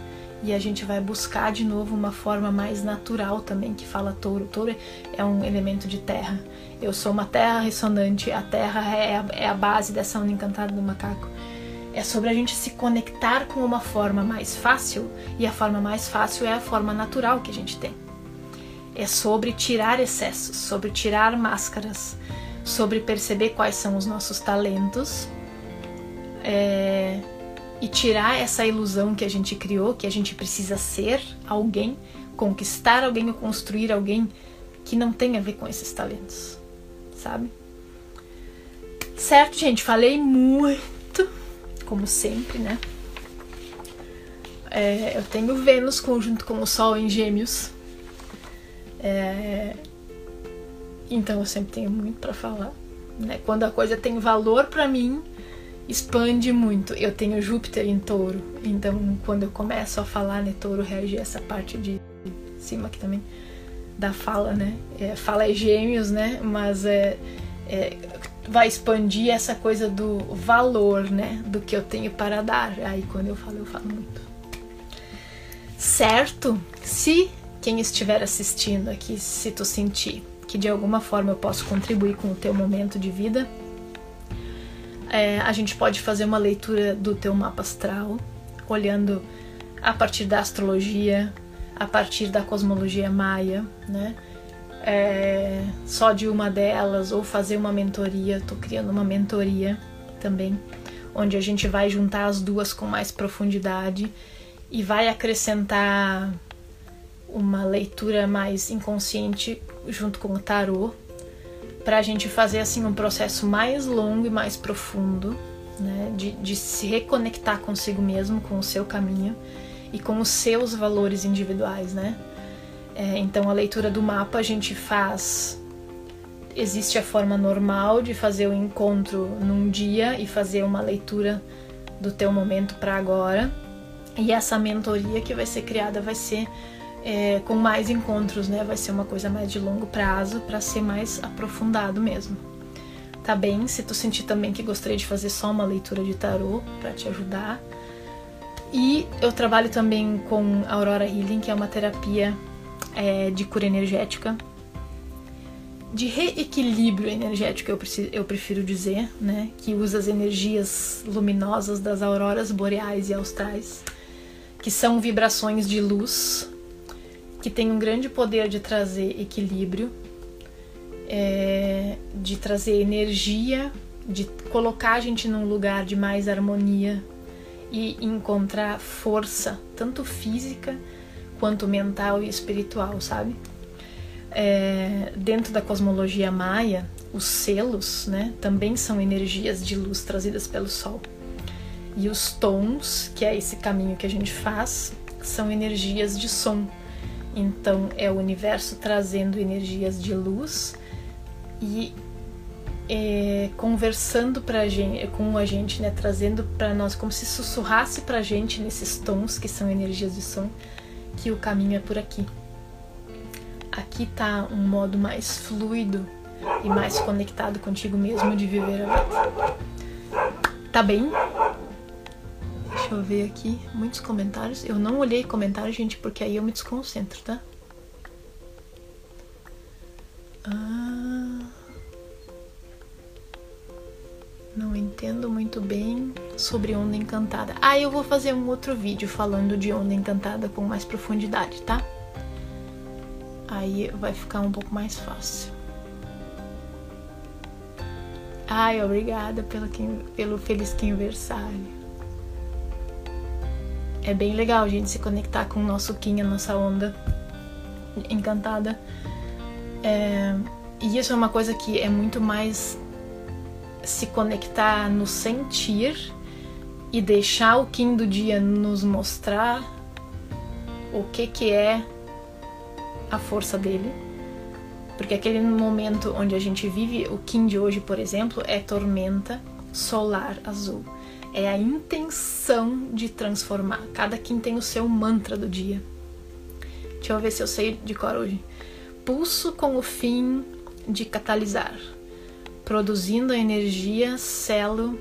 e a gente vai buscar de novo uma forma mais natural também que fala touro. Touro é um elemento de terra. Eu sou uma terra ressonante, a terra é a, é a base dessa onda encantada do macaco. É sobre a gente se conectar com uma forma mais fácil e a forma mais fácil é a forma natural que a gente tem. É sobre tirar excessos, sobre tirar máscaras, sobre perceber quais são os nossos talentos. É, e tirar essa ilusão que a gente criou, que a gente precisa ser alguém, conquistar alguém ou construir alguém que não tem a ver com esses talentos, sabe? Certo, gente, falei muito, como sempre, né? É, eu tenho Vênus conjunto com o Sol em Gêmeos. É, então eu sempre tenho muito para falar. Né? Quando a coisa tem valor para mim, expande muito. Eu tenho Júpiter em touro, então quando eu começo a falar, né, touro reage a essa parte de cima aqui também da fala, né? É, fala é gêmeos, né? Mas é, é, vai expandir essa coisa do valor, né? Do que eu tenho para dar. Aí quando eu falo, eu falo muito. Certo? Se quem estiver assistindo aqui, se tu sentir que de alguma forma eu posso contribuir com o teu momento de vida, é, a gente pode fazer uma leitura do teu mapa astral, olhando a partir da astrologia, a partir da cosmologia maia, né? É, só de uma delas, ou fazer uma mentoria. Tô criando uma mentoria também, onde a gente vai juntar as duas com mais profundidade e vai acrescentar uma leitura mais inconsciente junto com o tarô para a gente fazer assim um processo mais longo e mais profundo, né? De, de se reconectar consigo mesmo, com o seu caminho e com os seus valores individuais, né? É, então a leitura do mapa a gente faz. Existe a forma normal de fazer o encontro num dia e fazer uma leitura do teu momento para agora. E essa mentoria que vai ser criada vai ser é, com mais encontros, né? Vai ser uma coisa mais de longo prazo para ser mais aprofundado mesmo. Tá bem? Se tu sentir também que gostaria de fazer só uma leitura de tarô para te ajudar. E eu trabalho também com Aurora Healing, que é uma terapia é, de cura energética, de reequilíbrio energético, eu, preciso, eu prefiro dizer, né? Que usa as energias luminosas das auroras boreais e austrais, que são vibrações de luz que tem um grande poder de trazer equilíbrio, é, de trazer energia, de colocar a gente num lugar de mais harmonia e encontrar força, tanto física quanto mental e espiritual, sabe? É, dentro da cosmologia maia, os selos né, também são energias de luz trazidas pelo Sol. E os tons, que é esse caminho que a gente faz, são energias de som então é o universo trazendo energias de luz e é, conversando pra gente, com a gente, né, trazendo para nós como se sussurrasse pra gente nesses tons que são energias de som que o caminho é por aqui. Aqui tá um modo mais fluido e mais conectado contigo mesmo de viver a vida. Tá bem? Deixa eu ver aqui. Muitos comentários. Eu não olhei comentários, gente, porque aí eu me desconcentro, tá? Entendo muito bem sobre onda encantada. Ah, eu vou fazer um outro vídeo falando de onda encantada com mais profundidade, tá? Aí vai ficar um pouco mais fácil. Ai, obrigada pelo, pelo feliz aniversário é bem legal a gente se conectar com o nosso Kim, a nossa onda encantada. É, e isso é uma coisa que é muito mais se conectar no sentir e deixar o Kim do dia nos mostrar o que que é a força dele. Porque aquele momento onde a gente vive, o Kim de hoje, por exemplo, é tormenta solar azul é a intenção de transformar. Cada quem tem o seu mantra do dia. Deixa eu ver se eu sei de cor hoje. Pulso com o fim de catalisar, produzindo a energia celo,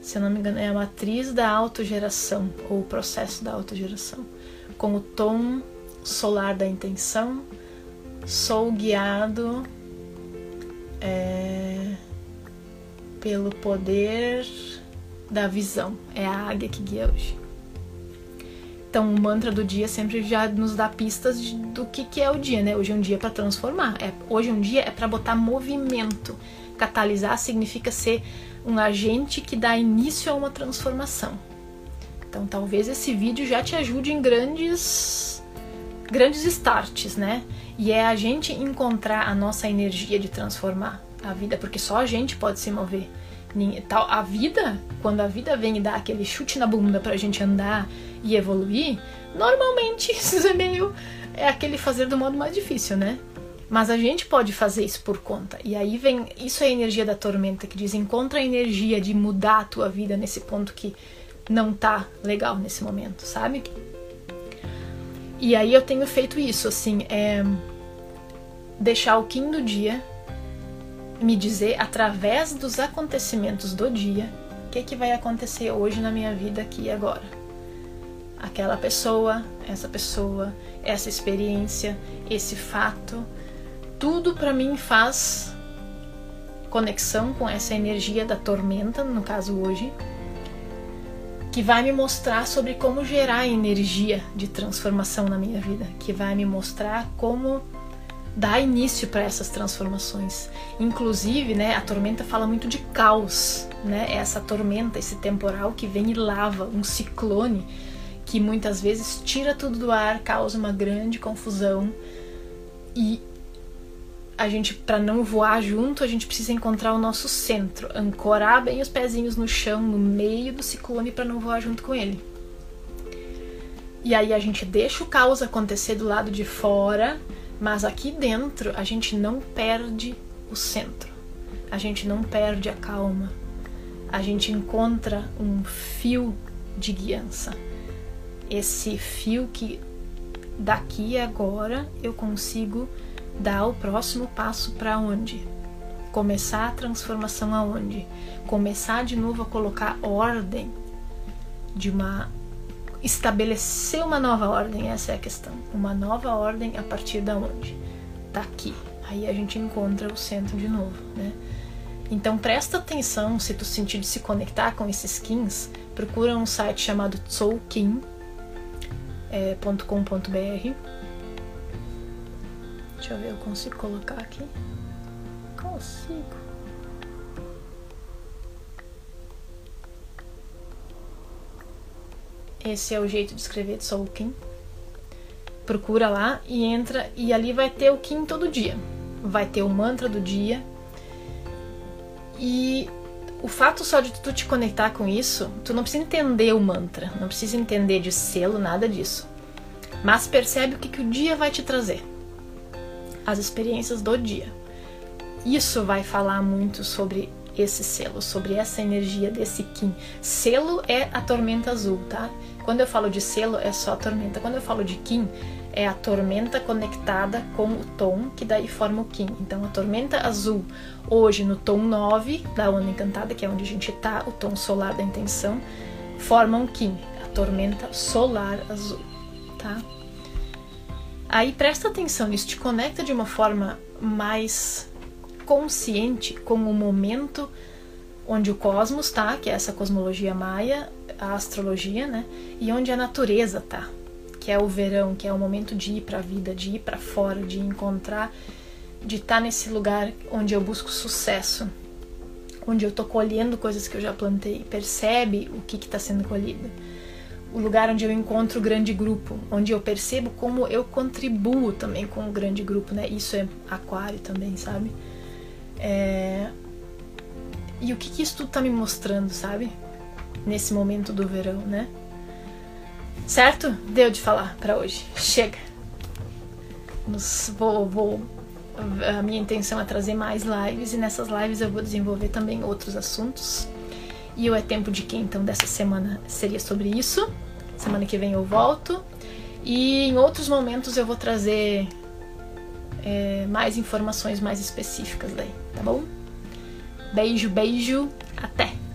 se eu não me engano, é a matriz da autogeração ou o processo da autogeração. com o tom solar da intenção, sou guiado é, pelo poder da visão. É a águia que guia hoje. Então, o mantra do dia sempre já nos dá pistas de, do que, que é o dia, né? Hoje é um dia para transformar. É, hoje é um dia é para botar movimento. Catalisar significa ser um agente que dá início a uma transformação. Então, talvez esse vídeo já te ajude em grandes grandes starts, né? E é a gente encontrar a nossa energia de transformar a vida, porque só a gente pode se mover. A vida, quando a vida vem e dá aquele chute na bunda pra gente andar e evoluir, normalmente isso é meio. É aquele fazer do modo mais difícil, né? Mas a gente pode fazer isso por conta. E aí vem. Isso é a energia da tormenta que diz: encontra a energia de mudar a tua vida nesse ponto que não tá legal nesse momento, sabe? E aí eu tenho feito isso, assim, é deixar o Kim do dia me dizer através dos acontecimentos do dia o que, que vai acontecer hoje na minha vida aqui e agora. Aquela pessoa, essa pessoa, essa experiência, esse fato, tudo para mim faz conexão com essa energia da tormenta, no caso hoje, que vai me mostrar sobre como gerar energia de transformação na minha vida, que vai me mostrar como dar início para essas transformações. Inclusive, né, a tormenta fala muito de caos, né? É essa tormenta, esse temporal que vem e lava, um ciclone que muitas vezes tira tudo do ar, causa uma grande confusão e a gente, para não voar junto, a gente precisa encontrar o nosso centro, ancorar bem os pezinhos no chão, no meio do ciclone, para não voar junto com ele. E aí a gente deixa o caos acontecer do lado de fora, mas aqui dentro a gente não perde o centro, a gente não perde a calma, a gente encontra um fio de guiança. Esse fio que daqui agora eu consigo dar o próximo passo para onde? Começar a transformação aonde? Começar de novo a colocar ordem de uma estabelecer uma nova ordem, essa é a questão. Uma nova ordem a partir da onde? Daqui. Aí a gente encontra o centro de novo, né? Então presta atenção se tu sentir de se conectar com esses skins, procura um site chamado tsoukin.com.br é, Deixa eu ver, eu consigo colocar aqui? Consigo. Esse é o jeito de escrever Soul Kim. Procura lá e entra, e ali vai ter o Kim todo dia. Vai ter o mantra do dia. E o fato só de tu te conectar com isso, tu não precisa entender o mantra, não precisa entender de selo, nada disso. Mas percebe o que, que o dia vai te trazer as experiências do dia. Isso vai falar muito sobre esse selo, sobre essa energia desse Kim. Selo é a tormenta azul, tá? Quando eu falo de selo, é só a tormenta. Quando eu falo de Kim, é a tormenta conectada com o tom que daí forma o Kim. Então, a tormenta azul, hoje no tom 9 da onda encantada, que é onde a gente tá, o tom solar da intenção, forma um Kim, a tormenta solar azul, tá? Aí presta atenção, isso te conecta de uma forma mais consciente com o momento onde o cosmos tá, que é essa cosmologia maia, a astrologia, né? E onde a natureza tá, que é o verão, que é o momento de ir para a vida, de ir para fora, de encontrar, de estar tá nesse lugar onde eu busco sucesso, onde eu tô colhendo coisas que eu já plantei. Percebe o que está sendo colhido o lugar onde eu encontro o grande grupo, onde eu percebo como eu contribuo também com o grande grupo, né? Isso é aquário também, sabe? É... E o que, que isso tudo tá me mostrando, sabe? Nesse momento do verão, né? Certo? Deu de falar para hoje. Chega. Nos, vou, vou, a minha intenção é trazer mais lives e nessas lives eu vou desenvolver também outros assuntos. E o É Tempo de Quem, então, dessa semana seria sobre isso. Semana que vem eu volto. E em outros momentos eu vou trazer é, mais informações mais específicas daí, tá bom? Beijo, beijo, até!